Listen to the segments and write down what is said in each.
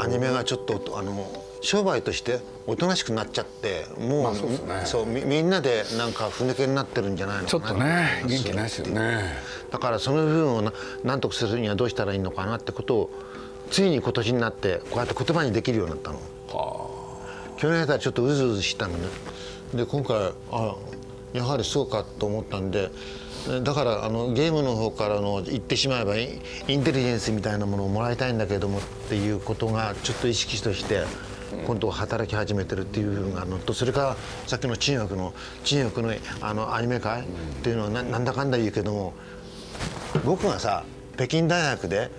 アニメがちょっとあの商売としておとなしくなっちゃってもうまあそうね、そうみみんなでなんかふぬけになってるんじゃないのかなちょっとね元気ないですよね。だからその部分をななんとかするにはどうしたらいいのかなってことをついに今年になってこうやって言葉にできるようになったの。はあ、去年はちょっとうずうずしたのね。で今回あやはりそうかと思ったんでだからあのゲームの方からの言ってしまえばインテリジェンスみたいなものをもらいたいんだけどもっていうことがちょっと意識として今度働き始めてるっていうのがのとそれからさっきの中学の中学のあのアニメ界っていうのはなんだかんだ言うけども僕がさ北京大学で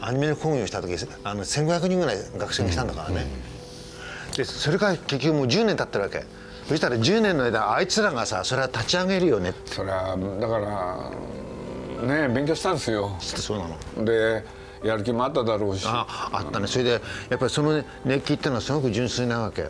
アニメ講義をした時あの1500人ぐらい学生が来たんだからね。でそれから結局もう10年経ってるわけ。そしたら10年の間あいつらがさそれは立ち上げるよね。それはだからね勉強したんですよ。そうなの。でやる気もあっただろうし。ああったね。それでやっぱりその熱気っていうのはすごく純粋なわけ、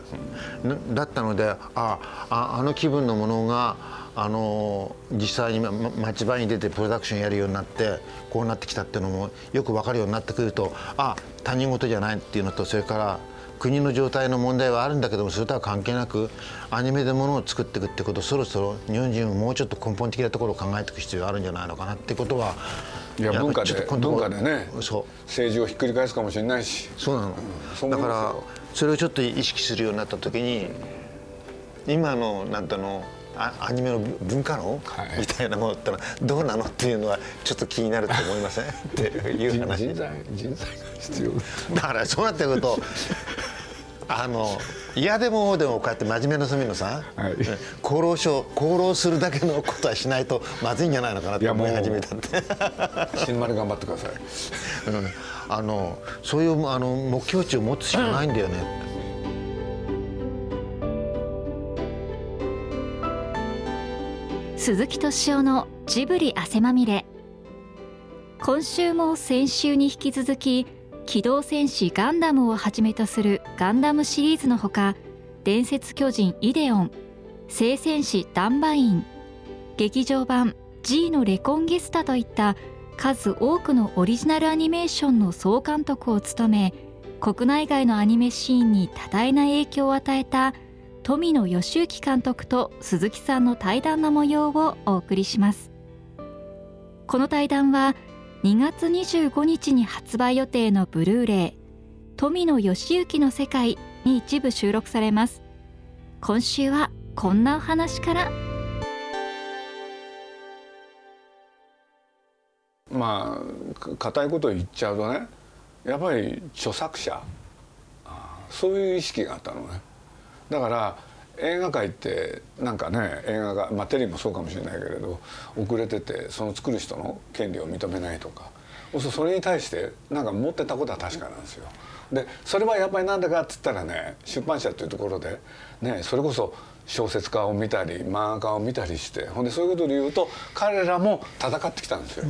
だったのであああの気分のものがあの実際に町場に出てプロダクションやるようになってこうなってきたっていうのもよく分かるようになってくるとあ他人事じゃないっていうのとそれから国の状態の問題はあるんだけどもそれとは関係なくアニメでものを作っていくってことそろそろ日本人ももうちょっと根本的なところを考えていく必要があるんじゃないのかなってことはいや文化で文化でねそう。政治をひっくり返すかもしれないし。そうなの、うん、だからそれをちょっと意識するようになった時に今のなんてのアニメの文化論、はい、みたいなものってのはどうなのっていうのはちょっと気になると思いません？っていう話。人材人材が必要。だからそうなってくるとあの嫌でもでもこうやって真面目な隅のさ、はい、厚労省厚労するだけのことはしないとまずいんじゃないのかなって思い始めたんで。死ぬまで頑張ってください、うん、あのそういうあの目標値を持つしかないんだよね、鈴木敏夫のジブリ汗まみれ。今週も先週に引き続き機動戦士ガンダムをはじめとするガンダムシリーズのほか伝説巨人イデオン聖戦士ダンバイン劇場版 G のレコンギスタといった数多くのオリジナルアニメーションの総監督を務め国内外のアニメシーンに多大な影響を与えた富野義行監督と鈴木さんの対談の模様をお送りします。この対談は2月25日に発売予定のブルーレイ富野義行の世界に一部収録されます。今週はこんなお話から。まあ硬いことを言っちゃうとねやっぱり著作者そういう意識があったのね。だから映画界ってなんかね映画が、まあ、テレビもそうかもしれないけれど遅れててその作る人の権利を認めないとかそれに対してなんか持ってたことは確かなんですよ。でそれはやっぱりなんだかっつったらね出版社っていうところで、ね、それこそ小説家を見たり漫画家を見たりしてほんでそういうことで言うと彼らも戦ってきたんですよ。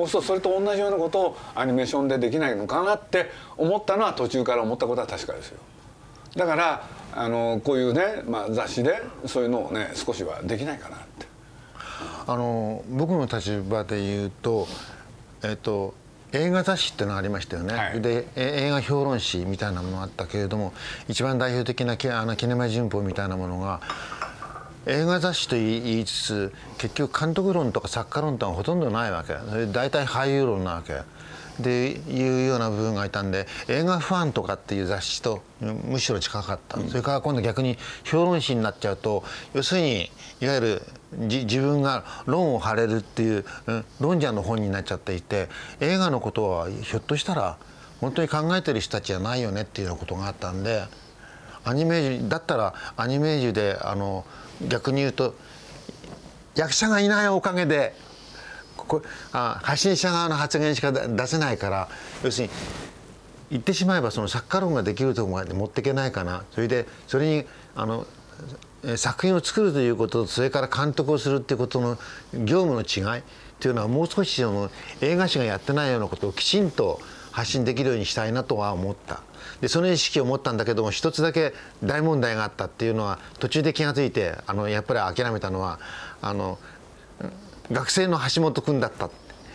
うん、そうそれと同じようなことをアニメーションでできないのかなって思ったのは途中から思ったことは確かですよ。だからあのこういうね、まあ、雑誌でそういうのをね少しはできないかなって。あの僕の立場で言うと、えっと、映画雑誌っていうのがありましたよね、はい、で映画評論誌みたいなものがあったけれども一番代表的なあのキネマ旬報みたいなものが映画雑誌と言いつつ結局監督論とか作家論ってのはほとんどないわけ大体俳優論なわけ。でいうような部分がいたんで映画ファンとかっていう雑誌とむしろ近かった、うん、それから今度逆に評論誌になっちゃうと要するにいわゆる自分が論を張れるっていう、うん、論者の本になっちゃっていて映画のことはひょっとしたら本当に考えてる人たちじゃないよねっていうようなことがあったんでアニメージュだったらアニメージュであの逆に言うと役者がいないおかげでこあ発信者側の発言しか出せないから要するに言ってしまえばその作家論ができるところまで持っていけないかなそれでそれにあの作品を作るということとそれから監督をするっていうことの業務の違いっていうのはもう少しその映画史がやってないようなことをきちんと発信できるようにしたいなとは思った。でその意識を持ったんだけども一つだけ大問題があったっていうのは途中で気が付いてあのやっぱり諦めたのはあの学生の橋本君だった。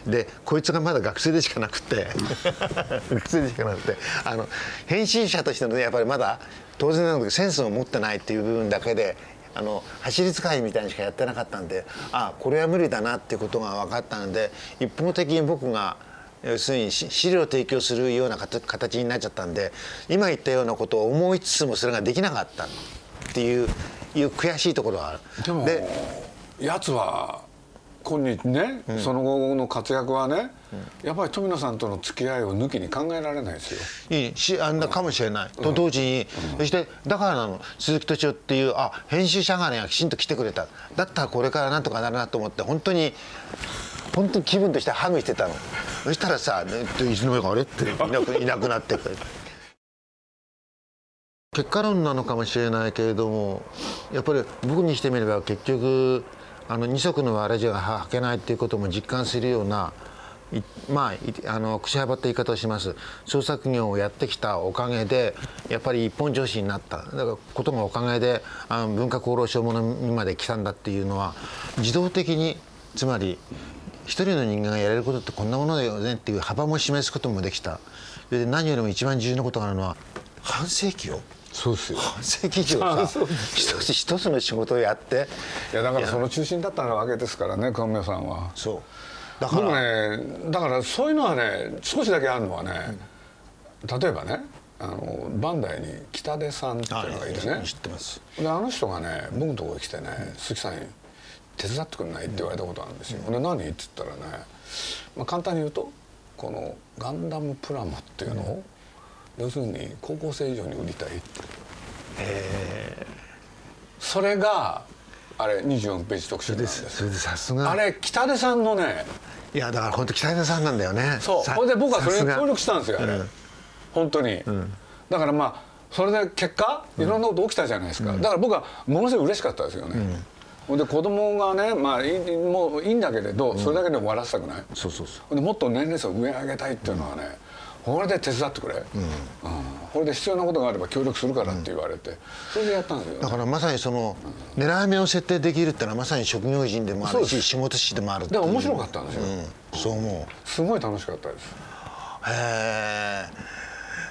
でこいつがまだ学生でしかなくて。学生でしかなくて。あの編集者としての、ね、やっぱりまだ当然なのけどセンスを持ってないっていう部分だけであの走り使いみたいにしかやってなかったんであこれは無理だなっていうことが分かったので一方的に僕が要するに資料を提供するような形になっちゃったんで今言ったようなことを思いつつもそれができなかったっていういう悔しいところはある。でもやつは今日ね、うん、その後の活躍はね、うん、やっぱり富野さんとの付き合いを抜きに考えられないですよ。いいしあんなかもしれない、うん、と同時に、そしてだからなの。鈴木敏夫っていうあ編集者がねきちんと来てくれた。だったらこれからなんとかなるなと思って本当に本当に気分としてハグしてたの。そしたらさ、ね、いつの間にかあれっていなく いなくなってくれ結果論なのかもしれないけれどもやっぱり僕にしてみれば結局あの二足のわらじが履けないっていうことも実感するようなまあ、あの口幅って言い方をします。創作業をやってきたおかげでやっぱり一本上司になった。だからことがおかげであの文化功労賞ものにまで来たんだっていうのは自動的につまり一人の人間がやれることってこんなものだよねっていう幅も示すこともできた。で何よりも一番重要なことがあるのは半世紀をそうですよ。半世紀以上さ一つ一つの仕事をやって。いやだからその中心だったわけですからね熊宮さんは。そう。だから。ねだからそういうのはね少しだけあるのはね、うん、例えばねあのバンダイに北出さんっていうのがいてね。知ってます。であの人がね僕のところに来てね「鈴木さん手伝ってくれない?」って言われたことあるんですよ、うん、で何？って言ったらね、まあ、簡単に言うとこのガンダムプラモっていうのを、要するに高校生以上に売りたいえそれがあれ24ページ特集なんです。それでさすが。あれ北出さんのね。いやだから本当北出さんなんだよね。そう。それで僕はそれに協力したんですよあれ、うん、本当に、うん、だからまあそれで結果いろんなこと起きたじゃないですか、うん、だから僕はものすごい嬉しかったですよね、うん、で子供がねまあもういいんだけれど、それだけで終わらせたくない。そうそうそう。でもっと年齢層を上上げたいっていうのはね、これで手伝ってくれ、うん。これで必要なことがあれば協力するからって言われて、それでやったんですよ、ね、だからまさにその、狙い目を設定できるってのはまさに職業人でもあるし仕事師でもあるでも面白かったんですよ、うん、そう思う。すごい楽しかったです。へえ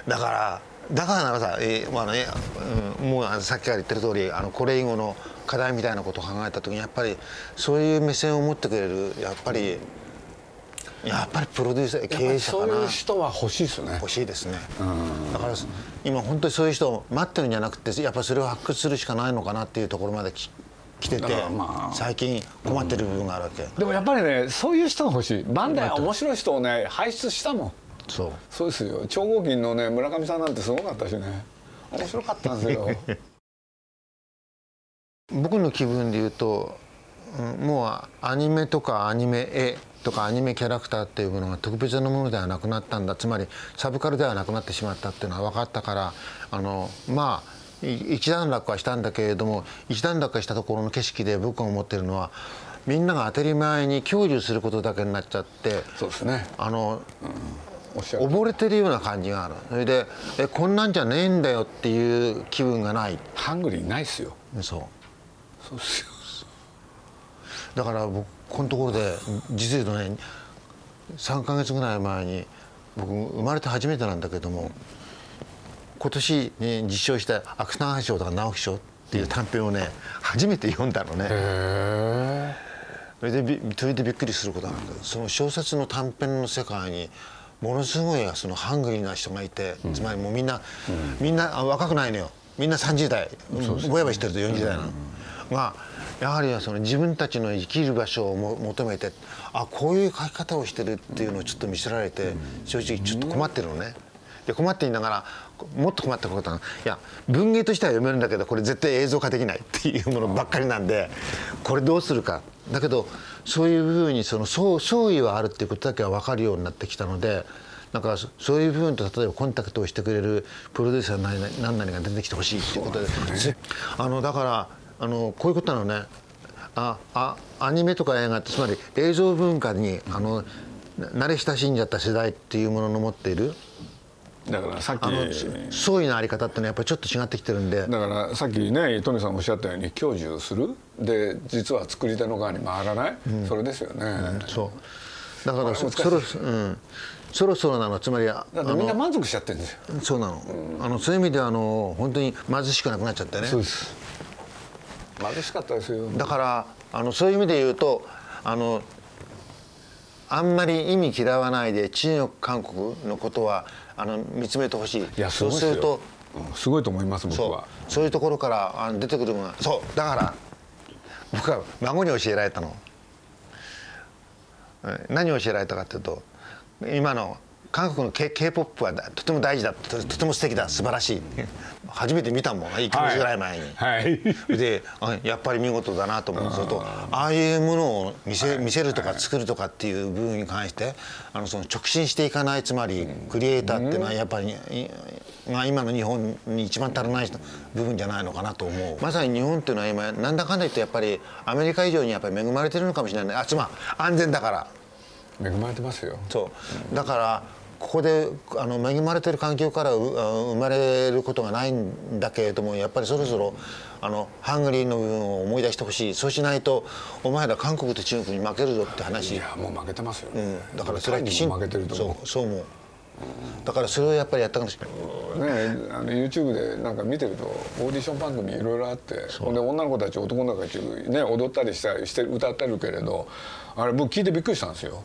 だからだからならさ、えーまあねうん、もうさっきから言ってる通りあのこれ以後の課題みたいなことを考えた時にやっぱりそういう目線を持ってくれるやっぱりやっぱりプロデューサー経営者かな。そういう人は欲しいですね。欲しいですね。だから今本当にそういう人を待ってるんじゃなくてやっぱりそれを発掘するしかないのかなっていうところまで来てて、まあ、最近困ってる部分があるわけ、うん、でもやっぱりねそういう人が欲しい。バンダイ面白い人をね輩出したもん。そう。そうですよ。超合金のね村上さんなんてすごかったしね。面白かったんですよ。僕の気分で言うと、うん、もうアニメとかアニメ絵とかアニメキャラクターっていうものが特別なものではなくなったんだ。つまりサブカルではなくなってしまったっていうのは分かったからあのまあ一段落はしたんだけれども一段落したところの景色で僕が思ってるのはみんなが当たり前に享受することだけになっちゃってそうですね。あの、うん、溺れてるような感じがある。それでえこんなんじゃねえんだよっていう気分がない。ハングリーないっすよ。そう。そうっすよだから僕このところで実言うとね3か月ぐらい前に僕生まれて初めてなんだけども今年、ね、実証した芥川賞とか直木賞っていう短編をね初めて読んだのね。それでそれでびっくりすることなんだけどその小説の短編の世界にものすごいそのハングリーな人がいて、つまりもうみんな、みんな若くないのよ。みんな30代。ぼやぼやしてると40代なの。がやはりその自分たちの生きる場所をも求めてあこういう書き方をしてるっていうのをちょっと見せられて正直ちょっと困ってるのね。で困っていながらもっと困ったことはいや文芸としては読めるんだけどこれ絶対映像化できないっていうものばっかりなんでこれどうするか。だけどそういうふうにその相違はあるっていうことだけは分かるようになってきたのでだからそういう部分と例えばコンタクトをしてくれるプロデューサー何なりが出てきてほしいっていうことで、あのだからあのこういうことなのね。ああアニメとか映画ってつまり映像文化にあの慣れ親しんじゃった世代っていうものの持っている。だからさっき創意のあり方ってのはやっぱりちょっと違ってきてるんで。だからさっきねトミさんおっしゃったように享受する。で実は作り手の側に回らない、うん、それですよね、うん、そう。だからそそろ,、うん、そろそろなの。つまりだってみんな満足しちゃってるんですよ。そうなの,、あのそういう意味ではあの本当に貧しくなくなっちゃってね。そうです貧しかったですよだからあのそういう意味で言うとあのあんまり意味嫌わないで中国韓国のことはあの見つめてほしい。いやそうすると、うん、すごいと思います僕は。そう。いうところからあの出てくるものが。そう。だから僕は孫に教えられたの。何を教えられたかというと今の韓国の K p o p はとても大事だとても素敵だ素晴らしい。初めて見たもん1か月ぐらい前に、はい。はい、でやっぱり見事だなと思う。するとああいうものを見せ見せるとか作るとかっていう部分に関してあのその直進していかないつまりクリエイターっていうのはやっぱり、まあ、今の日本に一番足らない部分じゃないのかなと思う。まさに日本っていうのは今なんだかんだ言ってやっぱりアメリカ以上にやっぱり恵まれてるのかもしれない。あつまり安全だから恵まれてますよ。そう。だからここであの恵まれてる環境から生まれることがないんだけれどもやっぱりそろそろあのハングリーの部分を思い出してほしい。そうしないとお前ら韓国と中国に負けるぞって話。いやもう負けてますよ、ね、うん、だからそれはきちんと負けてるとそうそう思う。だからそれをやっぱりやったかもしれない、ね、あの YouTube でなんか見てるとオーディション番組いろいろあってほんで女の子たち男の子たち、ね、踊ったりしたりして歌ってるけれどあれ僕聞いてびっくりしたんですよ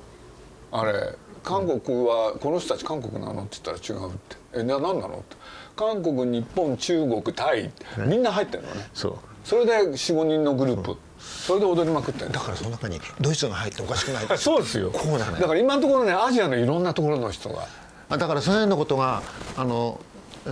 あれ韓国はこの人たち韓国なのって言ったら違うって。えな何なのって。韓国日本中国タイ。みんな入ってるのね。そう。それで45人のグループ。それで踊りまくってだからその中にドイツが入っておかしくない。そうですよ。こうだねだから今のところねアジアのいろんなところの人が。だからその辺のことがあの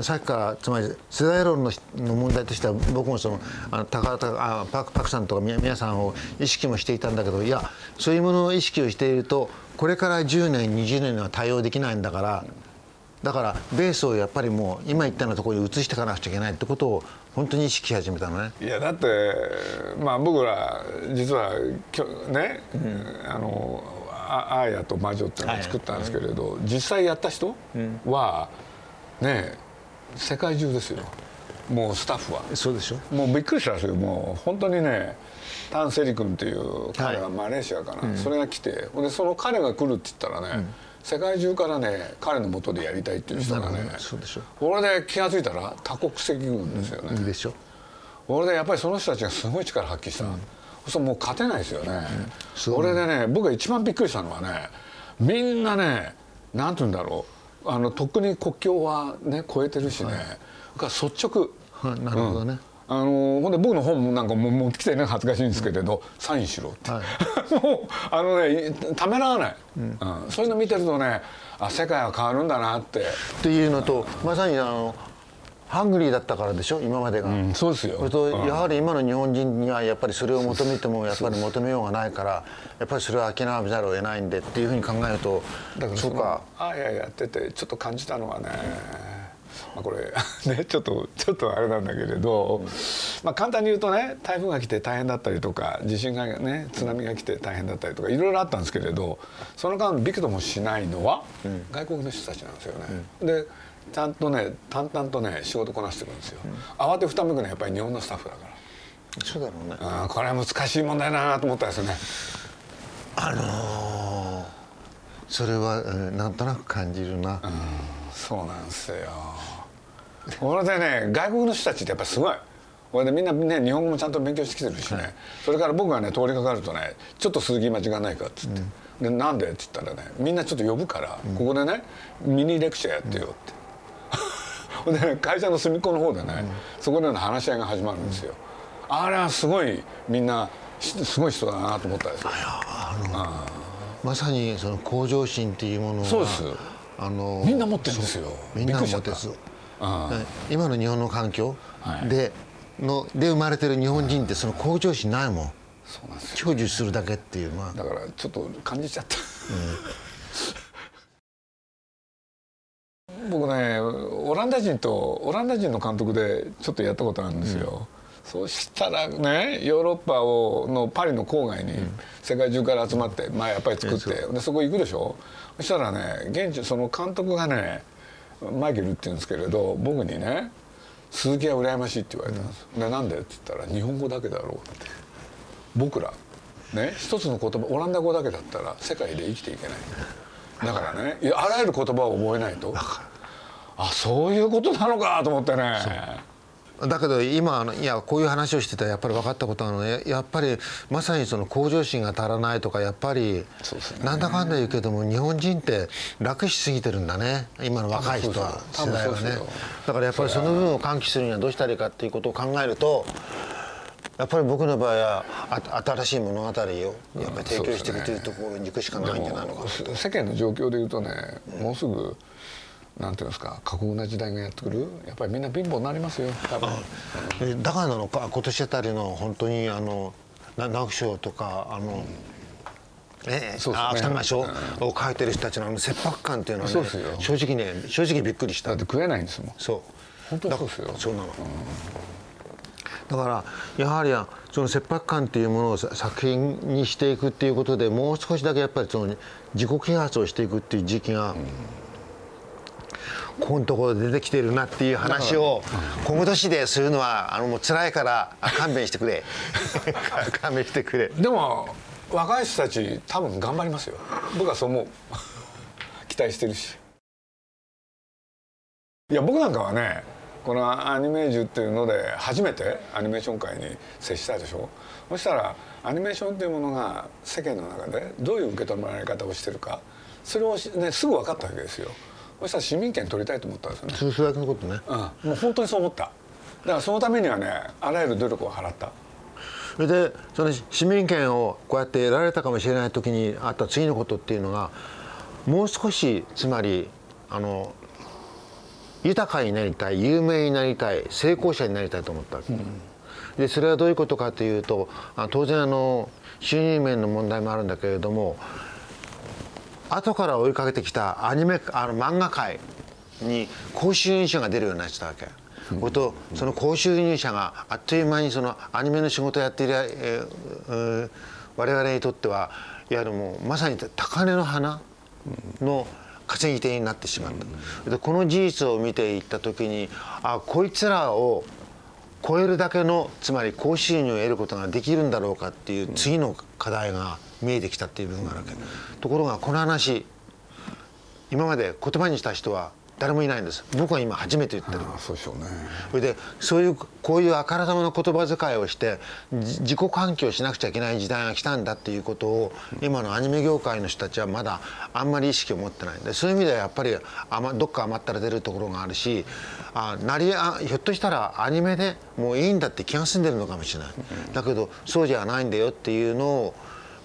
さっきからつまり世代論のの問題としては僕もそのあの高田あパクパクさんとか皆さんを意識もしていたんだけどいやそういうものを意識をしているとこれから10年20年は対応できないんだからだからベースをやっぱりもう今言ったようなところに移していかなくちゃいけないってことを本当に意識し始めたのね。いやだってまあ僕ら実はきょね、うん、あのあーやと魔女っていうのを作ったんですけれど、はい、実際やった人は、ね世界中ですよ。もうスタッフは。そうでしょ。もうびっくりしたんですよ。もう本当にねタン・セリ君っていう彼はマレーシアかな、はい、それが来てでその彼が来るって言ったらね、うん、世界中からね彼のもとでやりたいっていう人がね、そうでしょ。これで気が付いたら多国籍軍ですよね、うん、でしょ。これでやっぱりその人たちがすごい力発揮した、うん、そうもう勝てないですよね、うん、これでね僕が一番びっくりしたのはねみんなねなんて言うんだろうあのとっくに国境はね越えてるしね、はい、率直、はい、なるほどね、あのほんで僕の本なんかも持ってきてね恥ずかしいんですけれど、サインしろって、はい、もうあのねためらわない、うん、うん、そういうの見てるとねあ世界は変わるんだなって。っていうのとまさにあのハングリーだったからでしょ？今までが、うん、そうですよ。それとやはり今の日本人にはやっぱりそれを求めてもやっぱり求めようがないからやっぱりそれは諦めざるを得ないんでっていうふうに考えるとだからそうか。あいややっててちょっと感じたのはね、まあ、これ ねちょっとちょっとあれなんだけれど、まあ、簡単に言うとね台風が来て大変だったりとか地震がね津波が来て大変だったりとかいろいろあったんですけれどその間びくともしないのは外国の人たちなんですよね。うん、でちゃんとね淡々とね仕事こなしてるんですよ、うん、慌てふためくのはやっぱり日本のスタッフだから。そうだろうね。あこれは難しい問題だなと思ったんですよね。あのー、それは、えー、なんとなく感じるな、うん、そうなんですよ。これでね外国の人たちってやっぱすごい。これでみんなね日本語もちゃんと勉強してきてるしね、はい、それから僕がね通りかかるとねちょっと鈴木間違いないかっつって、うん、でなんでって言ったらねみんなちょっと呼ぶから、ここでねミニレクチャーやってよって、で、ね、会社の隅っこの方でね、そこでの話し合いが始まるんですよ、あれはすごいみんなすごい人だなと思ったんですよ。まさにその向上心っていうものはそうです。あのみんな持ってるんですよ。みんな持ってるんです。今の日本の環境で,、ので生まれてる日本人ってその向上心ないもん。そうなんです享受するだけっていうのは。だからちょっと感じちゃった、うん、僕ねオランダ人とオランダ人の監督でちょっとやったことあるんですよ、うん、そうしたらねヨーロッパをのパリの郊外に世界中から集まって、まあ、やっぱり作って、でそこ行くでしょ？そしたらね現地その監督がねマイケルって言うんですけれど僕にね「鈴木は羨ましい」って言われたんです、うん、でなんでって言ったら「日本語だけだろう」って。僕らね一つの言葉オランダ語だけだったら世界で生きていけない。だからねあらゆる言葉を覚えないとあそういうことなのかと思ってね。だけど今いやこういう話をしてたらやっぱり分かったことなのねやっぱりまさにその向上心が足らないとかやっぱり、なんだかんだ言うけども日本人って楽しすぎてるんだね。今の若い人は世代はね。だからやっぱりその部分を喚起するにはどうしたらいいかっていうことを考えるとやっぱり僕の場合は新しい物語をやっぱり提供していくというところに行くしかないんじゃないのかな。世間の状況でいうとねもうすぐなんていうんですか過酷な時代がやってくるやっぱりみんな貧乏になりますよ多分。だからなのか今年あたりの本当にあの直木賞とかあの、ええ、芥川賞を書いてる人たちのあの切迫感っていうのはね正直ね正直びっくりした。だって食えないんですもん。そう。本当そうですよ。そうなの、うん。だからやはりその切迫感っていうものを作品にしていくっていうことでもう少しだけやっぱりその自己啓発をしていくっていう時期が、ここのところ出てきてるなっていう話をこの年でするのはあのもう辛いから勘弁してくれ。勘弁してくれ。でも若い人たち多分頑張りますよ。僕はそう思う。期待してるし。いや僕なんかはねこのアニメージュっていうので初めてアニメーション界に接したでしょ。そしたらアニメーションっていうものが世間の中でどういう受け止められ方をしてるかそれを、ね、すぐ分かったわけですよそしたら市民権取りたいと思ったんですよね。それだけのことね、うん、もう本当にそう思った。だからそのためにはねあらゆる努力を払った。それでその市民権をこうやって得られたかもしれない時にあった次のことっていうのがもう少しつまりあの豊かになりたい有名になりたい成功者になりたいと思ったわけ、うん、でそれはどういうことかというと当然あの収入面の問題もあるんだけれども後から追いかけてきたアニメあの漫画界に高収入者が出るようになってたわけ。うん、とその高収入者があっという間にそのアニメの仕事をやっている、えー、我々にとってはいわゆるもうまさに高嶺の花の、稼ぎ手になってしまった、でこの事実を見ていった時にあこいつらを超えるだけのつまり高収入を得ることができるんだろうかっていう次の課題が見えてきたっていう部分があるわけ、ところがこの話今まで言葉にした人は誰もいないんです。僕は今初めて言ってる。そうでしょうね。それでそういうこういうあからさまな言葉遣いをして自己喚起をしなくちゃいけない時代が来たんだっていうことを今のアニメ業界の人たちはまだあんまり意識を持ってないんでそういう意味ではやっぱりどっか余ったら出るところがあるしあなりあひょっとしたらアニメでもういいんだって気が済んでるのかもしれない。だけどそうじゃないんだよっていうのを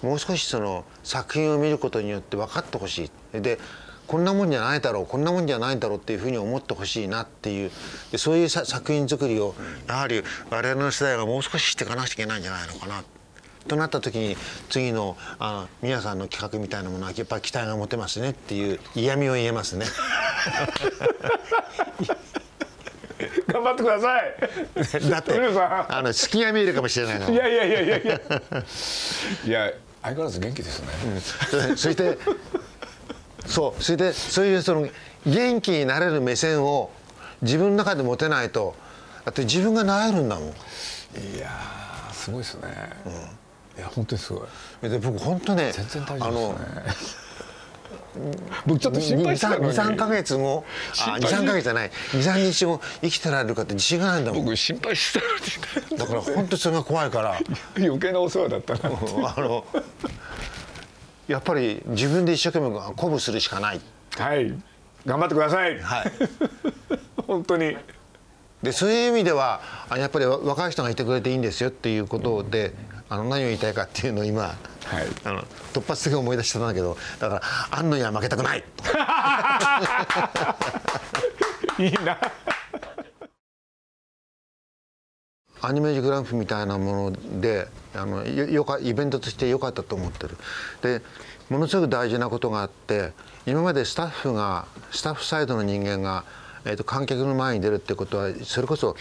もう少しその作品を見ることによって分かってほしいでこんなもんじゃないだろうこんなもんじゃないだろうっていうふうに思ってほしいなっていうそういう作品作りをやはり我々の世代がもう少ししていかなくちゃいけないんじゃないのかなとなった時に次のあ皆さんの企画みたいなものはやっぱり期待が持てますねっていう嫌味を言えますね。頑張ってください。だってあの隙が見えるかもしれないの。いやいやいやいや いや。いや相変わらず元気ですね。うん、そしてそう。それでそういうその元気になれる目線を自分の中で持てないとだって自分がなえるんだもん。いやすごいですね、うん、いや本当にすごい。で僕本当ね全然大丈夫ですね僕ちょっと心配してたのに。23か月後あ23か月じゃない。23日後生きてられるかって自信がないんだもん。僕心配してたのに。だから本当それが怖いから。余計なお世話だったな。あのやっぱり自分で一生懸命鼓舞するしかない。はい。頑張ってください。はい。本当に。でそういう意味ではやっぱり若い人がいてくれていいんですよっていうことで、あの何を言いたいかっていうのを今、はい、あの突発的に思い出したんだけどだから「あんのには負けたくない! 」いいなアニメージグランプみたいなものであのよかイベントとして良かったと思ってる。でものすごく大事なことがあって今までスタッフがスタッフサイドの人間が、えーと、観客の前に出るってことはそれこそ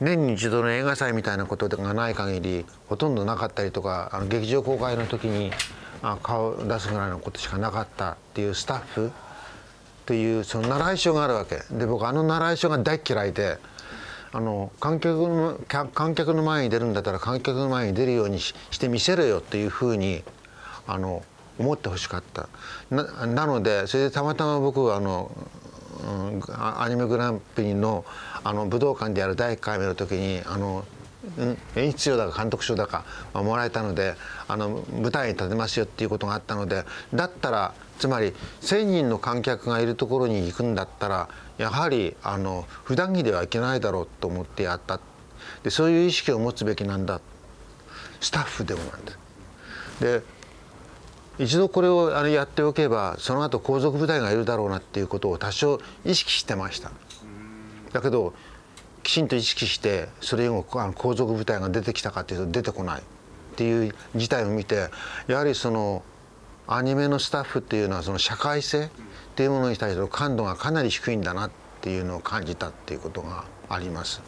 年に一度の映画祭みたいなことがない限りほとんどなかったりとかあの劇場公開の時にあ顔を出すぐらいのことしかなかったっていうスタッフというその習い性があるわけ。で僕あの習い性が大嫌いであの観客の観客の前に出るんだったら観客の前に出るようにしてみせろよっていうふうにあの思ってほしかった。ななのでそれでたまたま僕はあの、うん、アニメグランプリのあの武道館でやる第1回目の時にあの演出賞だか監督賞だか、もらえたのであの舞台に立てますよっていうことがあったのでだったらつまり1,000人の観客がいるところに行くんだったらやはりあの普段着ではいけないだろうと思ってやったでそういう意識を持つべきなんだスタッフでもなんで。で一度これをあのやっておけばその後皇族部隊がいるだろうなっていうことを多少意識してました。だけどきちんと意識してそれ以後あの皇族部隊が出てきたかというと出てこないっていう事態を見てやはりそのアニメのスタッフっていうのはその社会性っていうものに対しての感度がかなり低いんだなっていうのを感じたっていうことがあります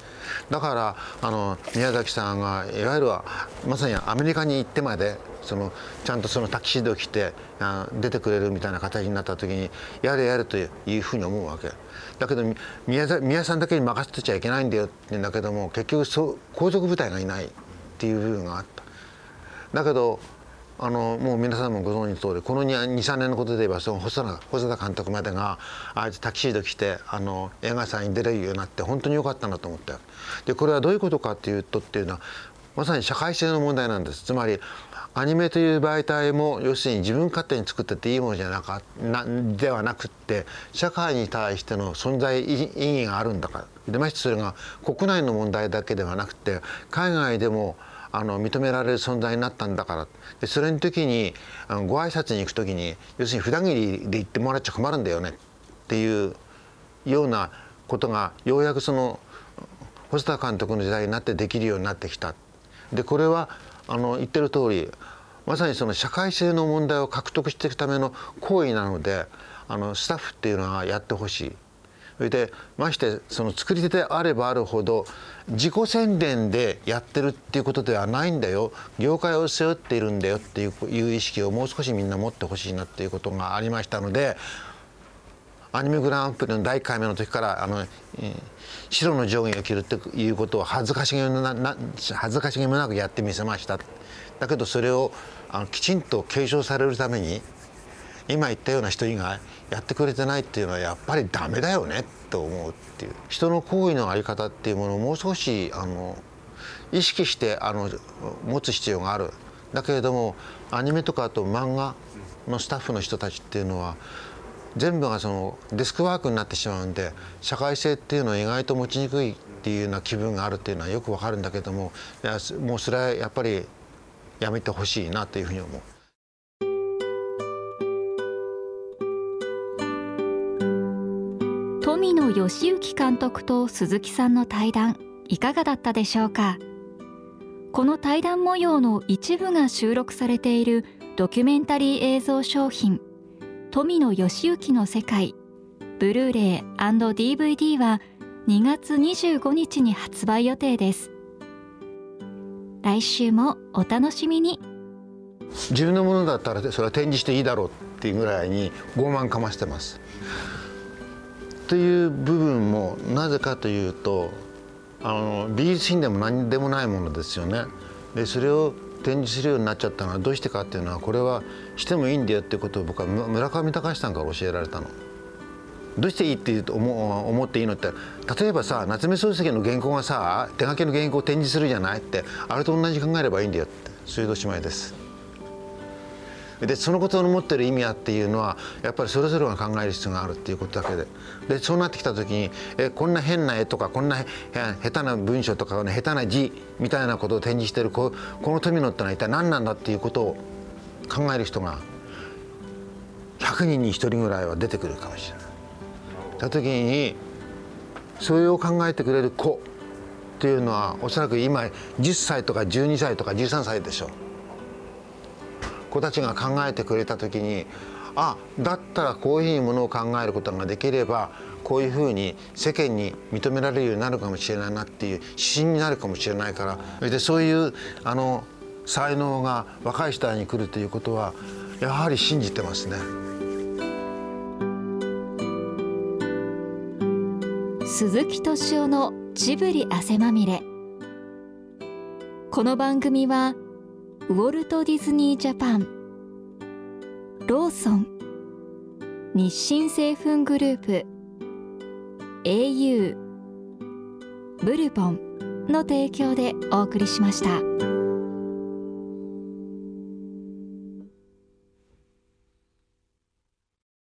だからあの宮崎さんがいわゆるはまさにアメリカに行ってまでそのちゃんとそのタキシードを着てあ出てくれるみたいな形になった時にやれやれというふうに思うわけ。だけど宮宮さんだけに任せてちゃいけないんだよって言うんだけども結局そう皇族部隊がいないっていう部分があった。だけどあのもう皆さんもご存知の通りこの23年のことで言えばその細田細田監督までがあいつタキシード着てあの映画祭に出れるようになって本当に良かったなと思ったでこれはどういうことかっていうとっていうのはまさに社会性の問題なんです。つまりアニメという媒体も要するに自分勝手に作ってていいものじゃなかなではなくって社会に対しての存在意義があるんだから。でましてそれが国内の問題だけではなくて海外でもあの認められる存在になったんだから。でそれの時にあのご挨拶に行く時に要するに普段着で言ってもらっちゃ困るんだよね。っていうようなことがようやくその細田監督の時代になってできるようになってきた。でこれはあの言ってる通りまさにその社会性の問題を獲得していくための行為なのであのスタッフっていうのはやってほしい。それでましてその作り手であればあるほど自己宣伝でやってるっていうことではないんだよ業界を背負っているんだよっていう意識をもう少しみんな持ってほしいなっていうことがありましたのでアニメグランプリの第1回目の時からあの、白の上下を着るっていうことを恥ずかしげもな恥ずかしげもなくやってみせました。だけどそれをあのきちんと継承されるために今言ったような人以外やってくれてないっていうのはやっぱりダメだよねと思うっていう。人の行為の在り方っていうものをもう少しあの意識してあの持つ必要がある。だけれどもアニメとかあと漫画のスタッフの人たちっていうのは全部がそのデスクワークになってしまうんで社会性っていうのは意外と持ちにくいっていうような気分があるっていうのはよくわかるんだけどもいやもうそれはやっぱりやめてほしいなというふうに思う。富野義行監督と鈴木さんの対談いかがだったでしょうか？この対談模様の一部が収録されているドキュメンタリー映像商品富野義行の世界。ブルーレイ &DVD は2月25日に発売予定です。来週もお楽しみに。自分のものだったらそれは展示していいだろうっていうぐらいに傲慢かましてます。という部分もなぜかというとあの美術品でも何でもないものですよね。でそれを展示するようになっちゃったのはどうしてかっていうのはこれはしてもいいんだよっていうことを僕は村上隆さんから教えられたの。どうしていいって思思っていいのって例えばさ夏目漱石の原稿がさ手書きの原稿を展示するじゃないってあれと同じ考えればいいんだよってそういうおしまいです。でそのことの持ってる意味はっていうのはやっぱりそれぞれが考える必要があるっていうことだけででそうなってきた時にえこんな変な絵とかこんな下手な文章とか、ね、下手な字みたいなことを展示してるここの富野ってのは一体何なんだっていうことを考える人が100人に1人ぐらいは出てくるかもしれない。た時にそれを考えてくれる子っていうのはおそらく今10歳とか12歳とか13歳でしょう。子たちが考えてくれた時にあだったらこういうふうにものを考えることができればこういうふうに世間に認められるようになるかもしれないなっていう指針になるかもしれないからでそういうあの才能が若い人に来るということはやはり信じてますね。鈴木敏夫のジブリ汗まみれこの番組はウォルト・ディズニー・ジャパン。ローソン。日清製粉グループ。au ブルボンの提供でお送りしました。